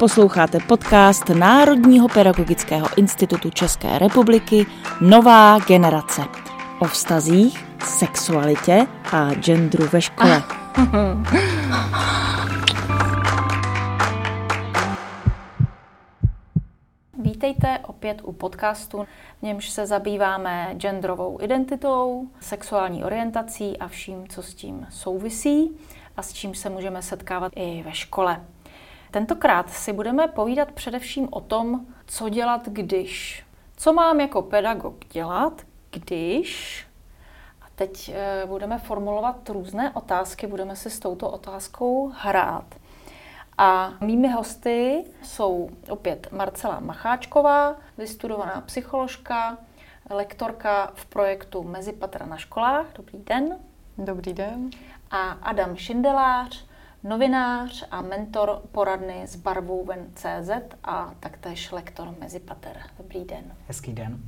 Posloucháte podcast Národního pedagogického institutu České republiky Nová generace o vztazích, sexualitě a genderu ve škole. Vítejte opět u podcastu, v němž se zabýváme genderovou identitou, sexuální orientací a vším, co s tím souvisí a s čím se můžeme setkávat i ve škole. Tentokrát si budeme povídat především o tom, co dělat, když. Co mám jako pedagog dělat, když. A teď eh, budeme formulovat různé otázky, budeme si s touto otázkou hrát. A mými hosty jsou opět Marcela Macháčková, vystudovaná psycholožka, lektorka v projektu Mezipatra na školách. Dobrý den. Dobrý den. A Adam Šindelář, novinář a mentor poradny s barvou ven CZ a taktéž lektor Mezipater. Dobrý den. Hezký den.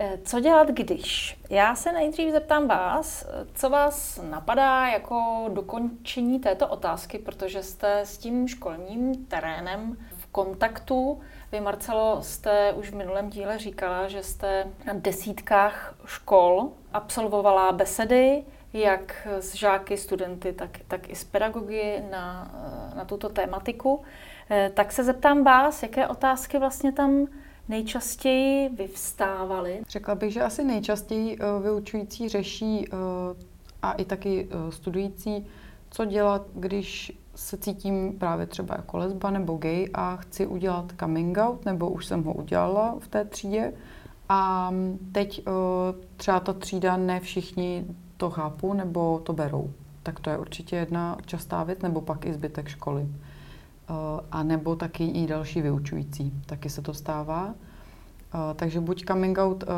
Eh, co dělat, když? Já se nejdřív zeptám vás, co vás napadá jako dokončení této otázky, protože jste s tím školním terénem v kontaktu. Vy, Marcelo, jste už v minulém díle říkala, že jste na desítkách škol absolvovala besedy, jak s žáky, studenty, tak, tak i s pedagogy na, na tuto tématiku. Eh, tak se zeptám vás, jaké otázky vlastně tam nejčastěji vyvstávaly? Řekla bych, že asi nejčastěji eh, vyučující řeší eh, a i taky studující, co dělat, když se cítím právě třeba jako lesba nebo gay a chci udělat coming out, nebo už jsem ho udělala v té třídě. A teď třeba ta třída ne všichni to chápu nebo to berou. Tak to je určitě jedna častá věc, nebo pak i zbytek školy. Uh, a nebo taky i další vyučující. Taky se to stává. Uh, takže buď coming out uh,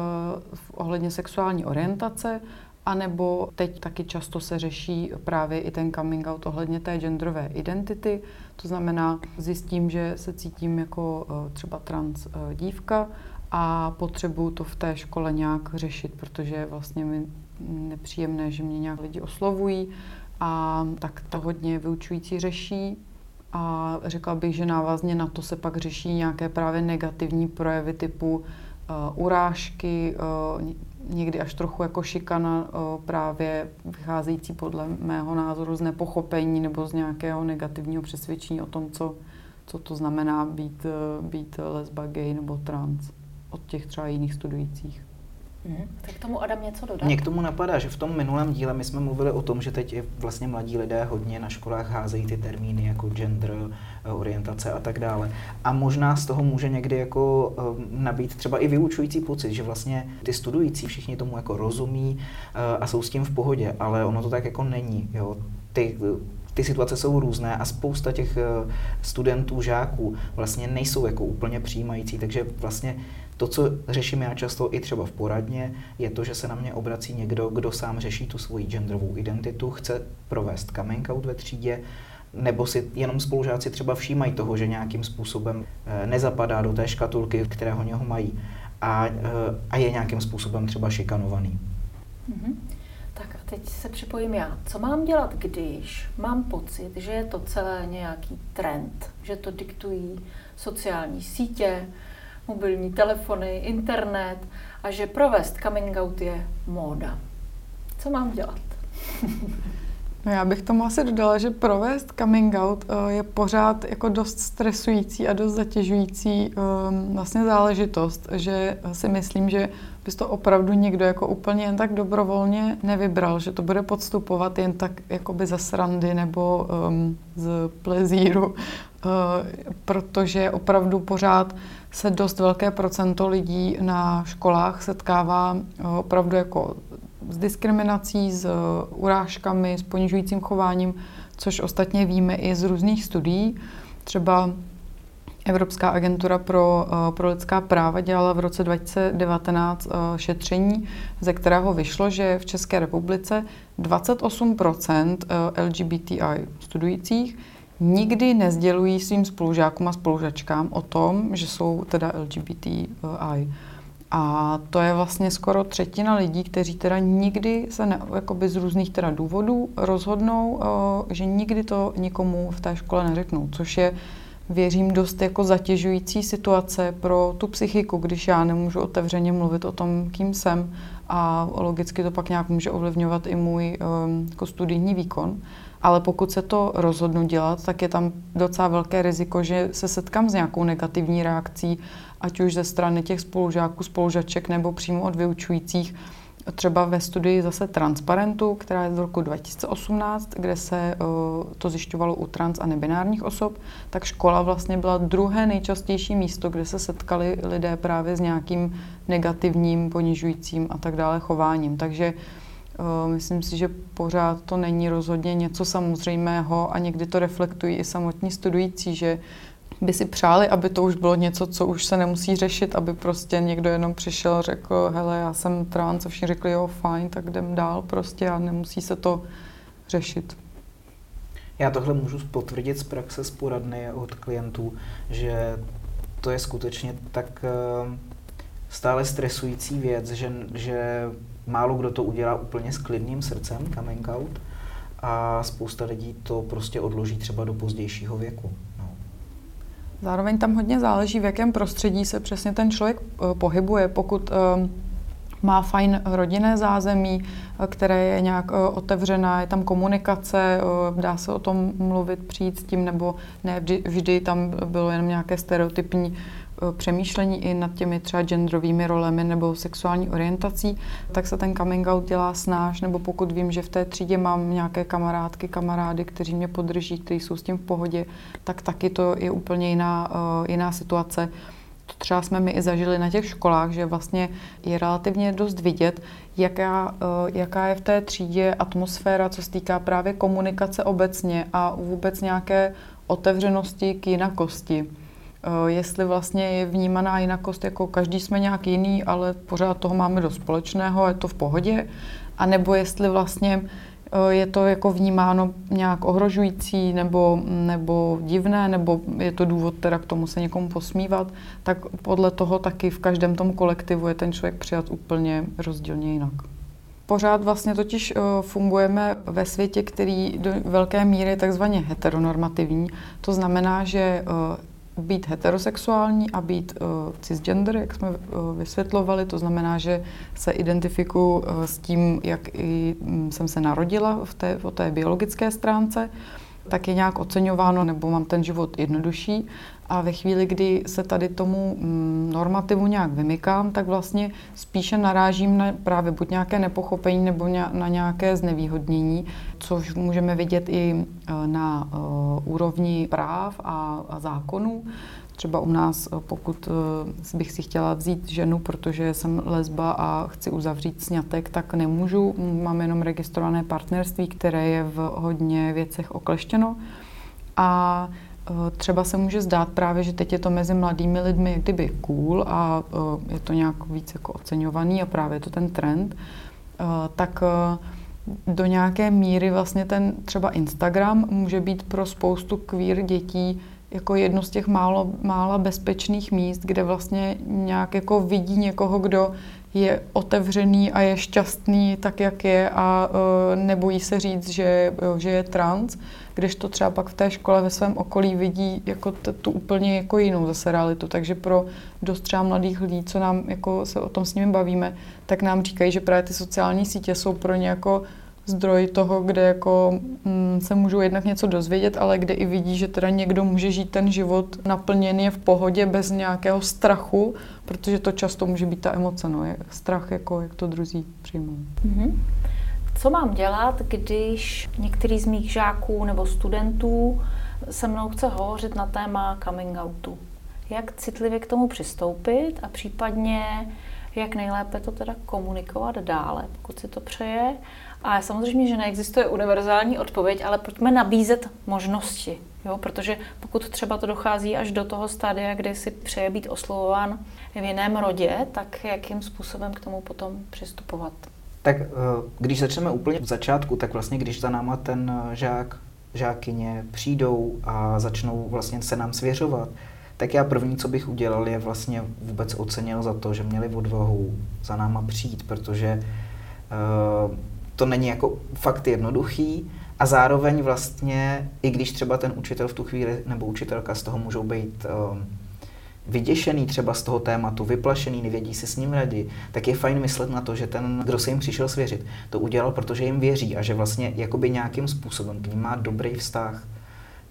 ohledně sexuální orientace, anebo teď taky často se řeší právě i ten coming out ohledně té genderové identity. To znamená, zjistím, že se cítím jako třeba trans dívka a potřebuju to v té škole nějak řešit, protože vlastně mi nepříjemné, že mě nějak lidi oslovují a tak to hodně vyučující řeší. A řekla bych, že návazně na to se pak řeší nějaké právě negativní projevy typu uh, urážky, uh, někdy až trochu jako šikana uh, právě vycházející podle mého názoru z nepochopení nebo z nějakého negativního přesvědčení o tom, co, co to znamená být, být lesba, gay nebo trans od těch třeba jiných studujících. Mm. Tak tomu Adam něco dodat? Mně k tomu napadá, že v tom minulém díle my jsme mluvili o tom, že teď vlastně mladí lidé hodně na školách házejí ty termíny jako gender, eh, orientace a tak dále. A možná z toho může někdy jako eh, nabít třeba i vyučující pocit, že vlastně ty studující všichni tomu jako rozumí eh, a jsou s tím v pohodě, ale ono to tak jako není. Jo. Ty ty situace jsou různé a spousta těch studentů, žáků vlastně nejsou jako úplně přijímající, takže vlastně to, co řeším já často i třeba v poradně, je to, že se na mě obrací někdo, kdo sám řeší tu svoji genderovou identitu, chce provést coming out ve třídě, nebo si jenom spolužáci třeba všímají toho, že nějakým způsobem eh, nezapadá do té škatulky, které ho něho mají a, eh, a je nějakým způsobem třeba šikanovaný. Mm-hmm. Tak a teď se připojím já. Co mám dělat, když mám pocit, že je to celé nějaký trend, že to diktují sociální sítě, mobilní telefony, internet a že provést coming out je móda. Co mám dělat? No já bych tomu asi dodala, že provést coming out eh, je pořád jako dost stresující a dost zatěžující ehm, vlastně záležitost, že si myslím, že bys to opravdu někdo jako úplně jen tak dobrovolně nevybral, že to bude podstupovat jen tak jakoby za srandy nebo um, z plezíru, uh, protože opravdu pořád se dost velké procento lidí na školách setkává uh, opravdu jako s diskriminací, s uh, urážkami, s ponižujícím chováním, což ostatně víme i z různých studií. Třeba Evropská agentura pro, uh, pro lidská práva dělala v roce 2019 uh, šetření, ze kterého vyšlo, že v České republice 28% LGBTI studujících nikdy nezdělují svým spolužákům a spolužačkám o tom, že jsou teda LGBTI. A to je vlastně skoro třetina lidí, kteří teda nikdy se ne, jakoby z různých teda důvodů rozhodnou, že nikdy to nikomu v té škole neřeknou, což je věřím, dost jako zatěžující situace pro tu psychiku, když já nemůžu otevřeně mluvit o tom, kým jsem a logicky to pak nějak může ovlivňovat i můj um, jako studijní výkon. Ale pokud se to rozhodnu dělat, tak je tam docela velké riziko, že se setkám s nějakou negativní reakcí, ať už ze strany těch spolužáků, spolužaček nebo přímo od vyučujících, třeba ve studii zase Transparentu, která je z roku 2018, kde se uh, to zjišťovalo u trans a nebinárních osob, tak škola vlastně byla druhé nejčastější místo, kde se setkali lidé právě s nějakým negativním, ponižujícím a tak dále chováním. Takže myslím si, že pořád to není rozhodně něco samozřejmého a někdy to reflektují i samotní studující, že by si přáli, aby to už bylo něco, co už se nemusí řešit, aby prostě někdo jenom přišel a řekl, hele, já jsem trans a všichni řekli, jo, fajn, tak jdem dál prostě a nemusí se to řešit. Já tohle můžu potvrdit z praxe z poradny od klientů, že to je skutečně tak eh, stále stresující věc, že, že málo kdo to udělá úplně s klidným srdcem, coming out, a spousta lidí to prostě odloží třeba do pozdějšího věku. Zároveň tam hodně záleží, v jakém prostředí se přesně ten člověk uh, pohybuje. Pokud uh, má fajn rodinné zázemí, uh, které je nějak uh, otevřená, je tam komunikace, dá se o tom mluvit, přijít s tím, nebo ne vždy, vždy tam bylo jenom nějaké stereotypní Eh, přemýšlení i nad těmi třeba genderovými rolemi nebo sexuální orientací, tak se ten coming out dělá snáš, nebo pokud vím, že v té třídě mám nějaké kamarádky, kamarády, kteří mě podrží, kteří jsou s tím v pohodě, tak taky to je úplně jiná, uh, jiná situace. To třeba jsme my i zažili na těch školách, že vlastně je relativně dost vidět, jaká, uh, jaká je v té třídě atmosféra, co se týká právě komunikace obecně a vůbec nějaké otevřenosti k jinakosti. Eh, jestli vlastně je vnímaná jinakost jako každý jsme nějak jiný, ale pořád toho máme do společného, je to v pohodě, a nebo jestli vlastně eh, je to jako vnímáno nějak ohrožující nebo, nebo divné, nebo je to důvod teda k tomu se někomu posmívat, tak podle toho taky v každém tom kolektivu je ten člověk přijat úplně rozdílně jinak. Pořád vlastně totiž eh, fungujeme ve světě, který do velké míry je takzvaně heteronormativní. To znamená, že být heterosexuální a být uh, cisgender, jak jsme uh, vysvětlovali, to znamená, že se identifikuji uh, s tím, jak i, um, jsem se narodila v té, v té biologické stránce, tak je nějak oceňováno, nebo mám ten život jednodušší. A ve chvíli, kdy se tady tomu mm, normativu nějak vymykám, tak vlastně spíše narážím na právě buď nějaké nepochopení nebo na nějaké znevýhodnění, což můžeme vidět i e, na e, úrovni práv a, zákonů. Třeba u nás, e, pokud bych si chtěla vzít ženu, protože jsem lesba a chci uzavřít sňatek, tak nemůžu. Mám jenom registrované partnerství, které je v hodně věcech okleštěno. A třeba se může zdát právě, že teď je to mezi mladými lidmi kdyby cool a eh, je to nějak víc jako oceňovaný a právě je to ten trend, eh, tak do nějaké míry vlastně ten třeba Instagram může být pro spoustu queer dětí jako jedno z těch málo, mála bezpečných míst, kde vlastně nějak jako vidí někoho, kdo je otevřený a je šťastný tak, jak je a uh, nebojí se říct, že, že je trans, když to třeba pak v té škole ve svém okolí vidí jako t- tu úplně jako jinou zase realitu. Takže pro dost třeba mladých lidí, co nám jako se o tom s nimi bavíme, tak nám říkají, že právě ty sociální sítě jsou pro ně jako zdroj toho, kde jako mm, se můžou jednak něco dozvědět, ale kde i vidí, že teda někdo může žít ten život naplněný v pohodě bez nějakého strachu, protože to často může být ta emoce, no, je strach, jako jak to druzí přijmou. Mm-hmm. Co mám dělat, když některý z mých žáků nebo studentů se mnou chce hovořit na téma coming outu? Jak citlivě k tomu přistoupit a případně jak nejlépe to teda komunikovat dále, pokud si to přeje. A samozřejmě, že neexistuje univerzální odpověď, ale pojďme nabízet možnosti. Jo? Protože pokud třeba to dochází až do toho stádia, kdy si přeje být oslovován v jiném rodě, tak jakým způsobem k tomu potom přistupovat? Tak eh, když začneme úplně v začátku, tak vlastně když za náma ten eh, žák, žákyně přijdou a začnou vlastně se nám svěřovat, tak já první, co bych udělal, je vlastně vůbec ocenil za to, že měli odvahu za náma přijít, protože uh, to není jako fakt jednoduchý A zároveň vlastně, i když třeba ten učitel v tu chvíli nebo učitelka z toho můžou být um, vyděšený třeba z toho tématu, vyplašený, nevědí si s ním rady, tak je fajn myslet na to, že ten, kdo se jim přišel svěřit, to udělal, protože jim věří a že vlastně jakoby nějakým způsobem k ním má dobrý vztah.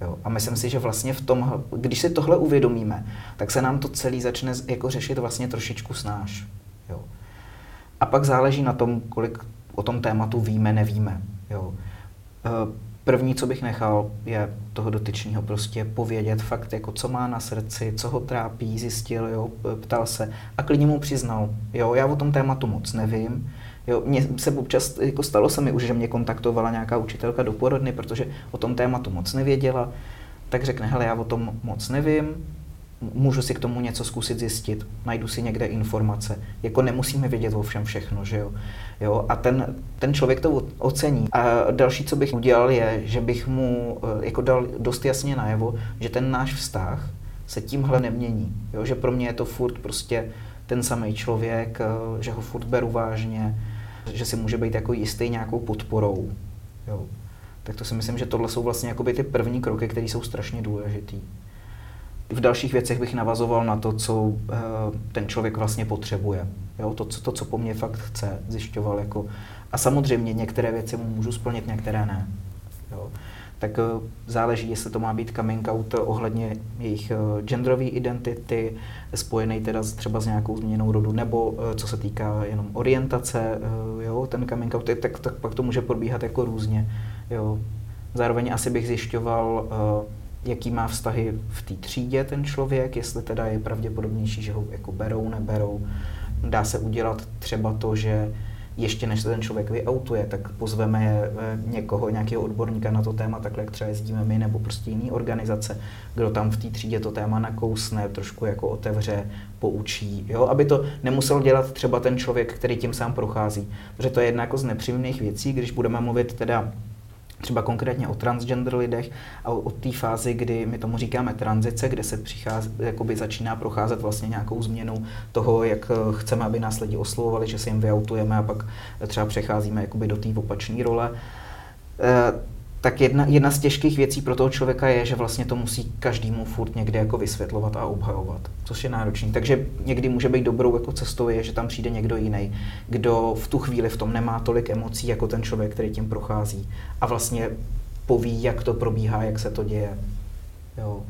Jo. A myslím si, že vlastně v tom, když si tohle uvědomíme, tak se nám to celý začne jako řešit vlastně trošičku snáš. Jo. A pak záleží na tom, kolik o tom tématu víme, nevíme. Jo. E, první, co bych nechal, je toho dotyčního prostě povědět fakt, jako co má na srdci, co ho trápí, zjistil, jo, ptal se a klidně mu přiznal, jo, já o tom tématu moc nevím, Jo, mně se občas, jako stalo se mi už, že mě kontaktovala nějaká učitelka do porodny, protože o tom tématu moc nevěděla, tak řekne, hele, já o tom moc nevím, můžu si k tomu něco zkusit zjistit, najdu si někde informace. Jako nemusíme vědět o všem všechno, že jo. jo? A ten, ten člověk to ocení. A další, co bych udělal, je, že bych mu eh, jako dal dost jasně najevo, že ten náš vztah se tímhle nemění. Jo? Že pro mě je to furt prostě ten samý člověk, eh, že ho furt beru vážně, že si může být jako jistý nějakou podporou. Jo. Tak to si myslím, že tohle jsou vlastně jakoby ty první kroky, které jsou strašně důležitý. V dalších věcech bych navazoval na to, co uh, ten člověk vlastně potřebuje. Jo, to, co, to, co po mně fakt chce, zjišťoval. Jako, a samozřejmě některé věci mu můžu splnit, některé ne. Jo tak uh, záleží, jestli to má být coming out ohledně jejich uh, genderové identity, spojený teda třeba s nějakou změnou rodu, nebo co se týká jenom orientace, jo, ten coming out, tak, tak pak to může probíhat jako různě. Jo. Zároveň asi bych zjišťoval, jaký má vztahy v té třídě ten člověk, jestli teda je pravděpodobnější, že ho jako berou, neberou. Dá se udělat třeba to, že ještě než se ten člověk vyautuje, tak pozveme eh, někoho, nějakého odborníka na to téma, takhle jak třeba jezdíme my, nebo prostě jiný organizace, kdo tam v té třídě to téma nakousne, trošku jako otevře, poučí, jo? aby to nemusel dělat třeba ten člověk, který tím sám prochází. Protože to je jedna jako z nepříjemných věcí, když budeme mluvit teda třeba konkrétně o transgender lidech a o, té fázi, kdy my tomu říkáme tranzice, kde se přichází, jakoby začíná procházet vlastně nějakou změnou toho, jak eh, chceme, aby nás lidi oslovovali, že se jim vyautujeme a pak třeba přecházíme jakoby do té opačné role. E, tak jedna, jedna z těžkých věcí pro toho člověka je, že vlastně to musí každému furt někde jako vysvětlovat a obhajovat, což je náročný. Takže někdy může být dobrou jako cestou je, že tam přijde někdo jiný, kdo v tu chvíli v tom nemá tolik emocí jako ten člověk, který tím prochází a vlastně poví, jak to probíhá, jak se to děje. Jo.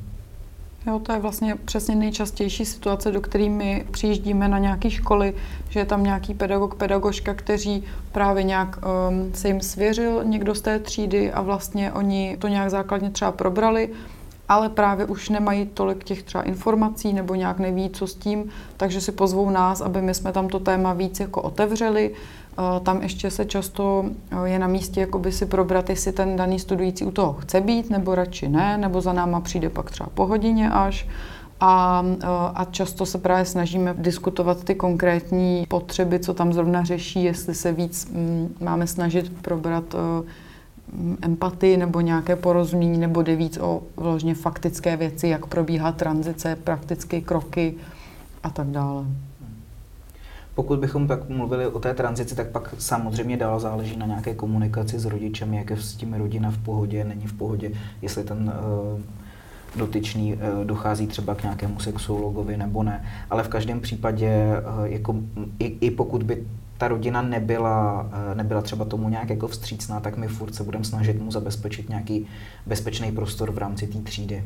Jo, to je vlastně přesně nejčastější situace, do které my přijíždíme na nějaké školy, že je tam nějaký pedagog, pedagožka, kteří právě nějak um, se jim svěřil někdo z té třídy a vlastně oni to nějak základně třeba probrali, ale právě už nemají tolik těch třeba informací nebo nějak neví, co s tím, takže si pozvou nás, aby my jsme tam to téma víc jako otevřeli, tam ještě se často je na místě jakoby si probrat, jestli ten daný studující u toho chce být, nebo radši ne, nebo za náma přijde pak třeba po hodině až. A, a často se právě snažíme diskutovat ty konkrétní potřeby, co tam zrovna řeší, jestli se víc mm, máme snažit probrat m, empatii nebo nějaké porozumění, nebo jde víc o vložně faktické věci, jak probíhá tranzice, praktické kroky a tak dále. Pokud bychom pak mluvili o té tranzici, tak pak samozřejmě dál záleží na nějaké komunikaci s rodičem, jak je s tím rodina v pohodě, není v pohodě, jestli ten uh, dotyčný uh, dochází třeba k nějakému sexuologovi nebo ne. Ale v každém případě, uh, jako, i, i pokud by ta rodina nebyla, nebyla třeba tomu nějak jako vstřícná, tak my furt se budeme snažit mu zabezpečit nějaký bezpečný prostor v rámci té třídy.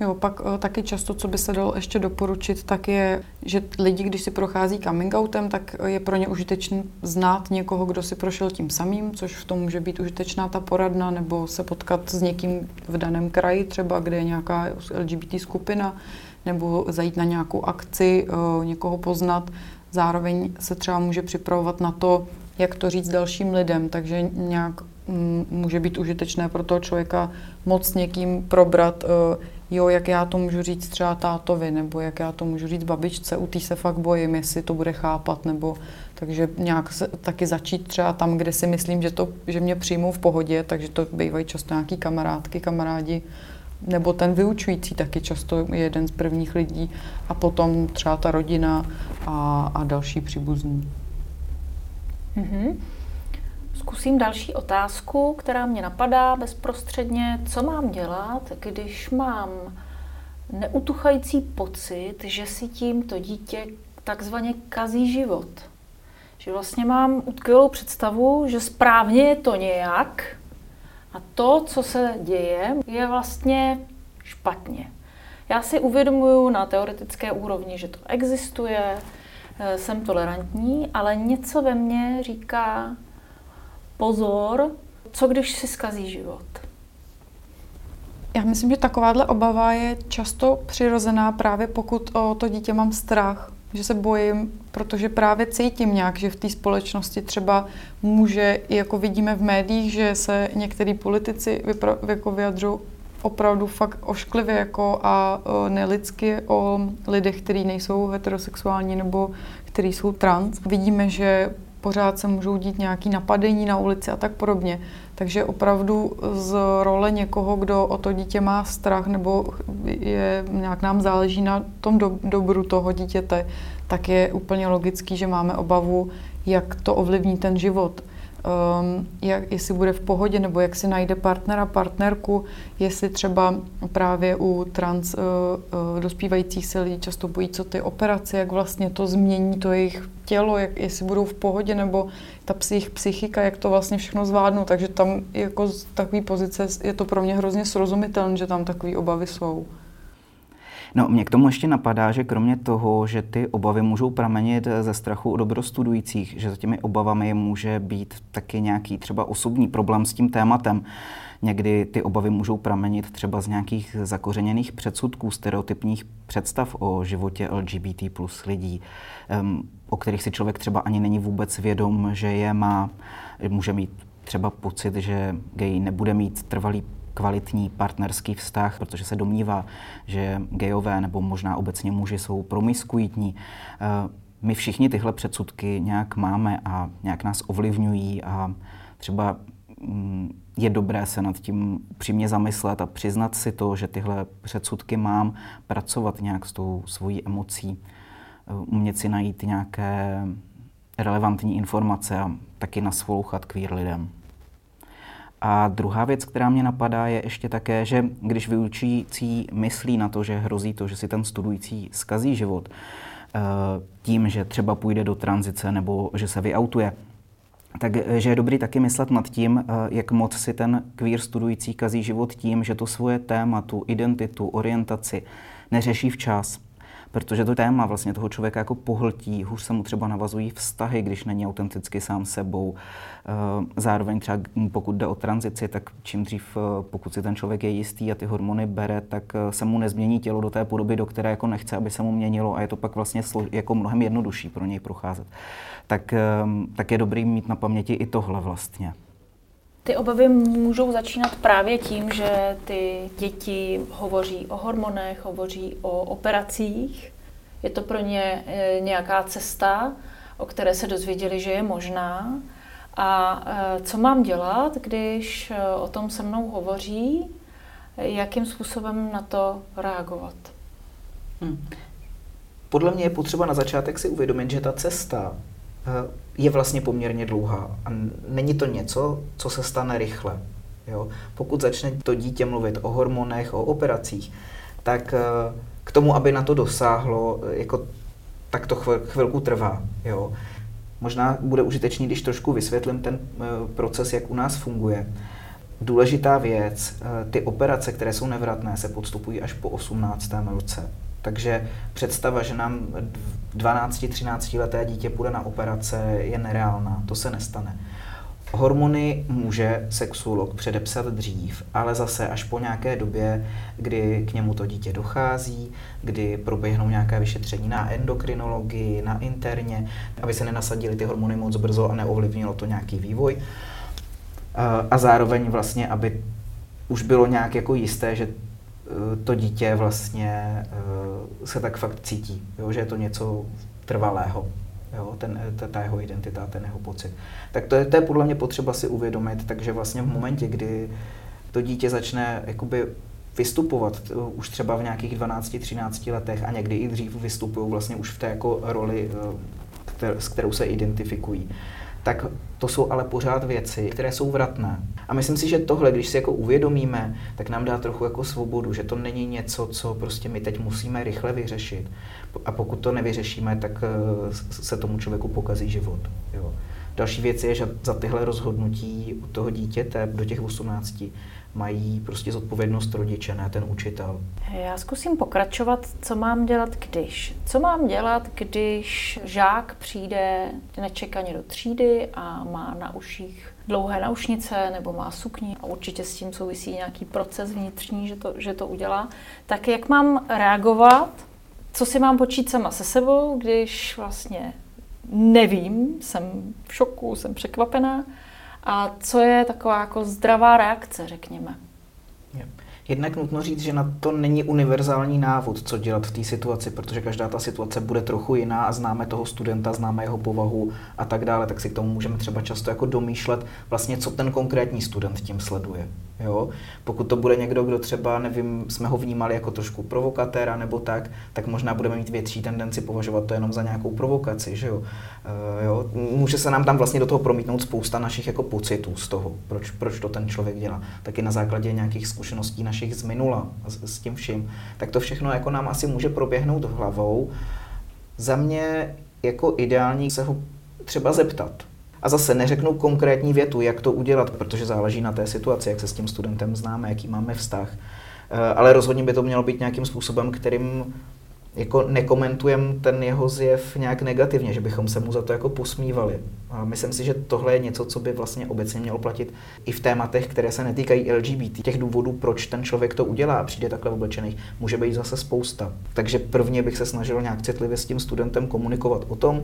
Jo, pak eh, taky často, co by se dalo ještě doporučit, tak je, že lidi, když si prochází coming outem, tak je pro ně užitečný znát někoho, kdo si prošel tím samým, což v tom může být užitečná ta poradna, nebo se potkat s někým v daném kraji, třeba kde je nějaká LGBT skupina, nebo zajít na nějakou akci, eh, někoho poznat. Zároveň se třeba může připravovat na to, jak to říct dalším lidem, takže nějak mm, může být užitečné pro toho člověka moc někým probrat, eh, jo, jak já to můžu říct třeba tátovi, nebo jak já to můžu říct babičce, u té se fakt bojím, jestli to bude chápat, nebo takže nějak se, taky začít třeba tam, kde si myslím, že, to, že mě přijmou v pohodě, takže to bývají často nějaký kamarádky, kamarádi, nebo ten vyučující taky často je jeden z prvních lidí a potom třeba ta rodina a, a další příbuzní. Mm-hmm. Zkusím další otázku, která mě napadá bezprostředně. Co mám dělat, když mám neutuchající pocit, že si tím to dítě takzvaně kazí život? Že vlastně mám utkvělou představu, že správně je to nějak a to, co se děje, je vlastně špatně. Já si uvědomuju na teoretické úrovni, že to existuje, eh, jsem tolerantní, ale něco ve mně říká pozor, co když si skazí život. Já myslím, že takováhle obava je často přirozená právě pokud o to dítě mám strach, že se bojím, protože právě cítím nějak, že v té společnosti třeba může, jako vidíme v médiích, že se některý politici jako vyjadřují opravdu fakt ošklivě jako a o, nelidsky o lidech, kteří nejsou heterosexuální nebo kteří jsou trans. Vidíme, že pořád se můžou dít nějaké napadení na ulici a tak podobně. Takže opravdu z role někoho, kdo o to dítě má strach nebo je, nějak nám záleží na tom do, dobru toho dítěte, tak je úplně logický, že máme obavu, jak to ovlivní ten život um, jak, jestli bude v pohodě, nebo jak si najde partnera, partnerku, jestli třeba právě u trans uh, uh, dospívajících se lidí často bojí, co ty operace, jak vlastně to změní to jejich tělo, jak, jestli budou v pohodě, nebo ta psych, psychika, jak to vlastně všechno zvládnou. Takže tam jako z takové pozice je to pro mě hrozně srozumitelné, že tam takové obavy jsou. No, mě k tomu ještě napadá, že kromě toho, že ty obavy můžou pramenit ze strachu o dobro studujících, že za těmi obavami může být taky nějaký třeba osobní problém s tím tématem. Někdy ty obavy můžou pramenit třeba z nějakých zakořeněných předsudků, stereotypních představ o životě LGBT plus lidí, o kterých si člověk třeba ani není vůbec vědom, že je má. Může mít třeba pocit, že gay nebude mít trvalý kvalitní partnerský vztah, protože se domnívá, že gejové nebo možná obecně muži jsou promiskuitní. Eh, my všichni tyhle předsudky nějak máme a nějak nás ovlivňují a třeba mm, je dobré se nad tím přímě zamyslet a přiznat si to, že tyhle předsudky mám, pracovat nějak s tou svojí emocí, eh, umět si najít nějaké relevantní informace a taky naslouchat queer lidem. A druhá věc, která mě napadá, je ještě také, že když vyučující myslí na to, že hrozí to, že si ten studující skazí život eh, tím, že třeba půjde do tranzice nebo že se vyautuje, takže je dobrý taky myslet nad tím, eh, jak moc si ten queer studující kazí život tím, že to svoje téma, tu identitu, orientaci neřeší včas protože to téma vlastně toho člověka jako pohltí, hůř se mu třeba navazují vztahy, když není autenticky sám sebou. Eh, zároveň třeba pokud jde o tranzici, tak čím dřív, eh, pokud si ten člověk je jistý a ty hormony bere, tak eh, se mu nezmění tělo do té podoby, do které jako nechce, aby se mu měnilo a je to pak vlastně jako mnohem jednodušší pro něj procházet. Tak, tak je dobrý mít na paměti i tohle vlastně. Ty obavy můžou začínat právě tím, že ty děti hovoří o hormonech, hovoří o operacích. Je to pro ně e, nějaká cesta, o které se dozvěděli, že je možná. A e, co mám dělat, když e, o tom se mnou hovoří, jakým způsobem na to reagovat? Hmm. Podle mě je potřeba na začátek si uvědomit, že ta cesta je vlastně poměrně dlouhá. A není to něco, co se stane rychle. Jo? Pokud začne to dítě mluvit o hormonech, o operacích, tak eh, k tomu, aby na to dosáhlo, eh, jako, tak to chvilku trvá. Jo? Možná bude užitečný, když trošku vysvětlím ten proces, jak u nás funguje. Důležitá věc, ty operace, které jsou nevratné, se podstupují až po 18. roce. Takže představa, že nám 12-13 leté dítě půjde na operace, je nereálná. To se nestane. Hormony může sexuolog předepsat dřív, ale zase až po nějaké době, kdy k němu to dítě dochází, kdy proběhnou nějaké vyšetření na endokrinologii, na interně, aby se nenasadily ty hormony moc brzo a neovlivnilo to nějaký vývoj. A zároveň vlastně, aby už bylo nějak jako jisté, že to dítě vlastně eh, se tak fakt cítí, jo, že je to něco trvalého, jo, ten, ta, ta jeho identita, ten jeho pocit. Tak to je, to je podle mě potřeba si uvědomit, takže vlastně v momentě, kdy to dítě začne jakoby vystupovat eh, už třeba v nějakých 12-13 letech a někdy i dřív vystupují vlastně už v té jako roli, kter, s kterou se identifikují, tak to jsou ale pořád věci, které jsou vratné. A myslím si, že tohle, když si jako uvědomíme, tak nám dá trochu jako svobodu, že to není něco, co prostě my teď musíme rychle vyřešit. A pokud to nevyřešíme, tak eh, se tomu člověku pokazí život. Jo. Další věc je, že za tyhle rozhodnutí u toho dítěte do těch 18 mají prostě zodpovědnost rodiče, ne ten učitel. Já zkusím pokračovat, co mám dělat, když. Co mám dělat, když žák přijde nečekaně do třídy a má na uších dlouhé naušnice nebo má sukni a určitě s tím souvisí nějaký proces vnitřní, že to, že to udělá. Tak jak mám reagovat, co si mám počít sama se sebou, když vlastně nevím, jsem v šoku, jsem překvapená a co je taková jako zdravá reakce, řekněme? Jednak nutno říct, že na to není univerzální návod, co dělat v té situaci, protože každá ta situace bude trochu jiná a známe toho studenta, známe jeho povahu a tak dále, tak si k tomu můžeme třeba často jako domýšlet vlastně, co ten konkrétní student tím sleduje. Jo? Pokud to bude někdo, kdo třeba, nevím, jsme ho vnímali jako trošku provokatéra nebo tak, tak možná budeme mít větší tendenci považovat to jenom za nějakou provokaci, že jo? Uh, jo? Může se nám tam vlastně do toho promítnout spousta našich jako pocitů z toho, proč, proč to ten člověk dělá. Taky na základě nějakých zkušeností našich z minula s, s tím vším. Tak to všechno jako nám asi může proběhnout hlavou. Za mě jako ideální se ho třeba zeptat, a zase neřeknu konkrétní větu, jak to udělat, protože záleží na té situaci, jak se s tím studentem známe, jaký máme vztah. Eh, ale rozhodně by to mělo být nějakým způsobem, kterým jako nekomentujem ten jeho zjev nějak negativně, že bychom se mu za to jako posmívali. A myslím si, že tohle je něco, co by vlastně obecně mělo platit i v tématech, které se netýkají LGBT. Těch důvodů, proč ten člověk to udělá a přijde takhle oblečený, může být zase spousta. Takže prvně bych se snažil nějak citlivě s tím studentem komunikovat o tom,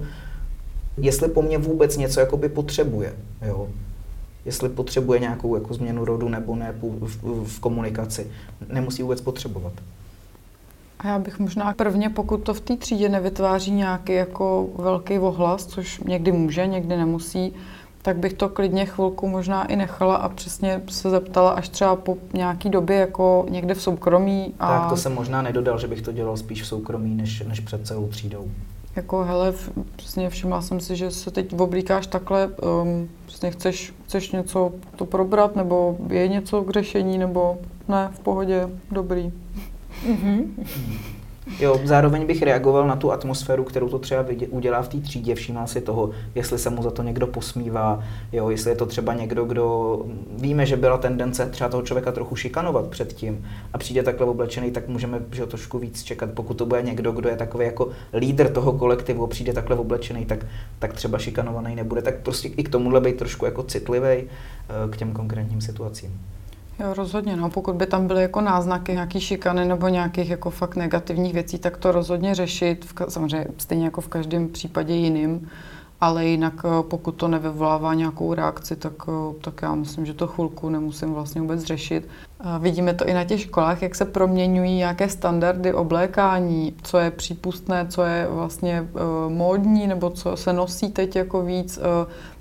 jestli po mně vůbec něco jakoby potřebuje. Jo? Jestli potřebuje nějakou jako změnu rodu nebo ne v, v komunikaci. Nemusí vůbec potřebovat. A já bych možná prvně, pokud to v té třídě nevytváří nějaký jako velký ohlas, což někdy může, někdy nemusí, tak bych to klidně chvilku možná i nechala a přesně se zeptala až třeba po nějaký době jako někde v soukromí. A... Tak to jsem možná nedodal, že bych to dělal spíš v soukromí, než, než před celou třídou. Jako hele, přesně všimla jsem si, že se teď oblíkáš takhle, um, přesně chceš, chceš něco to probrat, nebo je něco k řešení, nebo ne, v pohodě, dobrý. Mm-hmm. Jo, zároveň bych reagoval na tu atmosféru, kterou to třeba udělá v té třídě, všímal si toho, jestli se mu za to někdo posmívá, jo, jestli je to třeba někdo, kdo víme, že byla tendence třeba toho člověka trochu šikanovat předtím a přijde takhle oblečený, tak můžeme že trošku víc čekat. Pokud to bude někdo, kdo je takový jako lídr toho kolektivu, přijde takhle oblečený, tak, tak třeba šikanovaný nebude. Tak prostě i k tomuhle být trošku jako citlivý eh, k těm konkrétním situacím. Jo, rozhodně, no. Pokud by tam byly jako náznaky nějaký šikany nebo nějakých jako fakt negativních věcí, tak to rozhodně řešit, v, samozřejmě stejně jako v každém případě jiným, ale jinak eh, pokud to nevyvolává nějakou reakci, tak, eh, tak já myslím, že to chvilku nemusím vlastně vůbec řešit. A vidíme to i na těch školách, jak se proměňují nějaké standardy oblékání, co je přípustné, co je vlastně uh, módní, nebo co se nosí teď jako víc. Uh,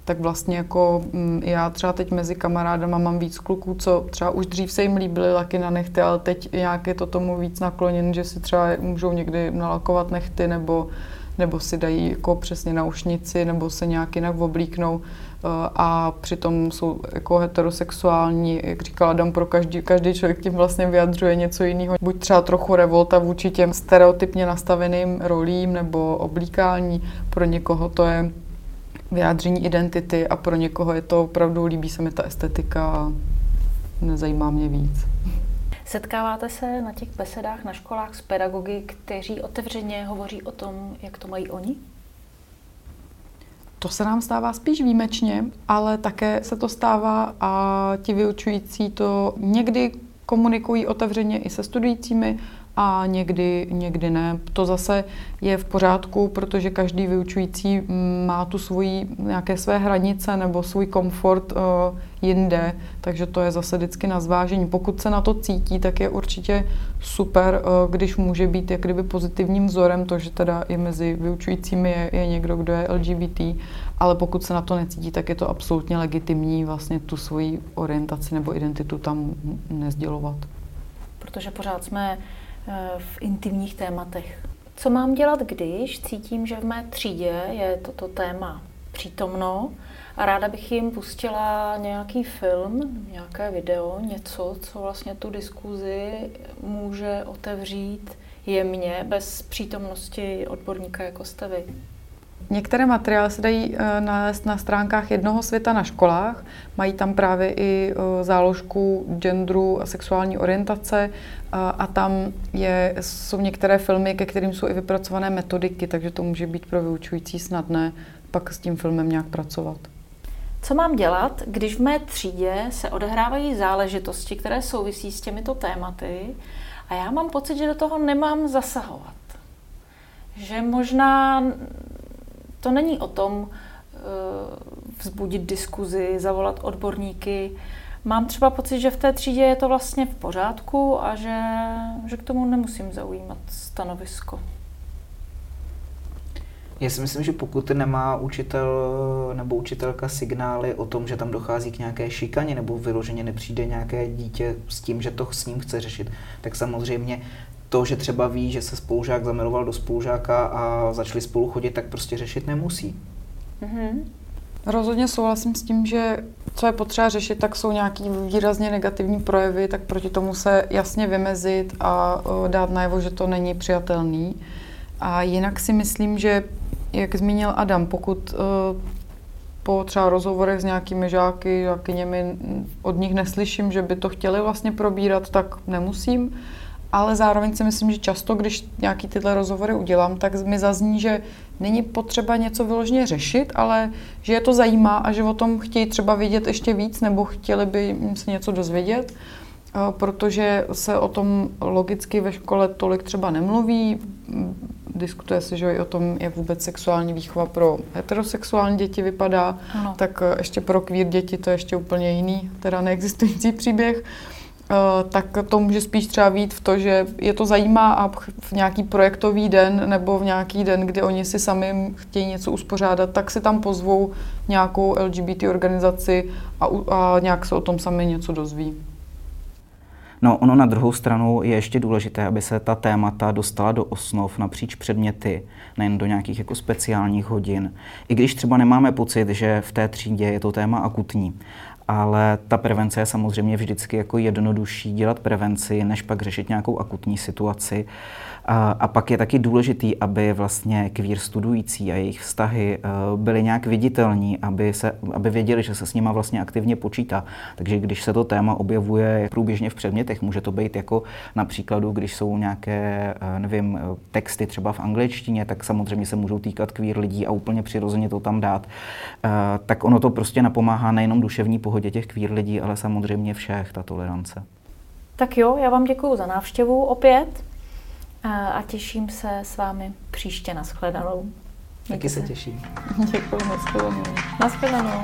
tak vlastně jako mm, já třeba teď mezi kamarádama mám víc kluků, co třeba už dřív se jim líbily laky na nechty, ale teď nějak je to tomu víc nakloněn, že si třeba můžou někdy nalakovat nechty nebo, nebo si dají jako přesně naušnici nebo se nějak jinak oblíknou eh, a přitom jsou jako heterosexuální, jak říkala Adam, pro každý, každý člověk tím vlastně vyjadřuje něco jiného. Buď třeba trochu revolta vůči těm stereotypně nastaveným rolím nebo oblíkání, pro někoho to je vyjádření identity a pro někoho je to opravdu, líbí se mi ta estetika a nezajímá mě víc. Setkáváte se na těch besedách na školách s pedagogy, kteří otevřeně hovoří o tom, jak to mají oni? To se nám stává spíš výjimečně, ale také se to stává a ti vyučující to někdy komunikují otevřeně i se studujícími a někdy, někdy ne. To zase je v pořádku, protože každý vyučující mm, má tu svoji nějaké své hranice nebo svůj komfort uh, jinde, takže to je zase vždycky na zvážení. Pokud se na to cítí, tak je určitě super, uh, když může být jak kdyby pozitivním vzorem to, že teda i mezi vyučujícími je, je někdo, kdo je LGBT, ale pokud se na to necítí, tak je to absolutně legitimní vlastně tu svoji orientaci nebo identitu tam nezdělovat. Protože pořád jsme v intimních tématech. Co mám dělat, když cítím, že v mé třídě je toto téma přítomno a ráda bych jim pustila nějaký film, nějaké video, něco, co vlastně tu diskuzi může otevřít jemně, bez přítomnosti odborníka jako jste vy. Některé materiály se dají eh, nalézt na stránkách jednoho světa na školách. Mají tam právě i eh, záložku genderu a sexuální orientace a tam je, jsou některé filmy, ke kterým jsou i vypracované metodiky, takže to může být pro vyučující snadné pak s tím filmem nějak pracovat. Co mám dělat, když v mé třídě se odehrávají záležitosti, které souvisí s těmito tématy a já mám pocit, že do toho nemám zasahovat? Že možná to není o tom eh, vzbudit diskuzi, zavolat odborníky. Mám třeba pocit, že v té třídě je to vlastně v pořádku a že, že k tomu nemusím zaujímat stanovisko. Já si myslím, že pokud nemá učitel nebo učitelka signály o tom, že tam dochází k nějaké šikaně nebo vyloženě nepřijde nějaké dítě s tím, že to s ním chce řešit, tak samozřejmě to, že třeba ví, že se spolužák zamiloval do spolužáka a začali spolu chodit, tak prostě řešit nemusí. Mm-hmm. Rozhodně souhlasím s tím, že co je potřeba řešit, tak jsou nějaký výrazně negativní projevy, tak proti tomu se jasně vymezit a dát najevo, že to není přijatelný. A jinak si myslím, že, jak zmínil Adam, pokud po třeba rozhovorech s nějakými žáky, žákyněmi od nich neslyším, že by to chtěli vlastně probírat, tak nemusím ale zároveň si myslím, že často, když nějaký tyhle rozhovory udělám, tak mi zazní, že není potřeba něco vyloženě řešit, ale že je to zajímá a že o tom chtějí třeba vědět ještě víc nebo chtěli by se něco dozvědět, protože se o tom logicky ve škole tolik třeba nemluví. Diskutuje se, že i o tom, jak vůbec sexuální výchova pro heterosexuální děti vypadá, ano. tak ještě pro queer děti to je ještě úplně jiný, teda neexistující příběh. Eh, tak to může spíš třeba být v to, že je to zajímá a v nějaký projektový den nebo v nějaký den, kdy oni si sami chtějí něco uspořádat, tak si tam pozvou nějakou LGBT organizaci a, a nějak se o tom sami něco dozví. No, ono na druhou stranu je ještě důležité, aby se ta témata dostala do osnov napříč předměty, nejen do nějakých jako speciálních hodin. I když třeba nemáme pocit, že v té třídě je to téma akutní ale ta prevence je samozřejmě vždycky jako jednodušší dělat prevenci, než pak řešit nějakou akutní situaci. A, a pak je taky důležitý, aby vlastně kvír studující a jejich vztahy uh, byly nějak viditelní, aby, se, aby věděli, že se s nima vlastně aktivně počítá. Takže když se to téma objevuje průběžně v předmětech, může to být jako například, když jsou nějaké, uh, nevím, texty třeba v angličtině, tak samozřejmě se můžou týkat kvír lidí a úplně přirozeně to tam dát. Uh, tak ono to prostě napomáhá nejenom duševní pohodě těch kvír lidí, ale samozřejmě všech, ta tolerance. Tak jo, já vám děkuji za návštěvu opět a těším se s vámi příště na shledanou. Taky se těším. Děkuji, na shledanou. Na shledanou.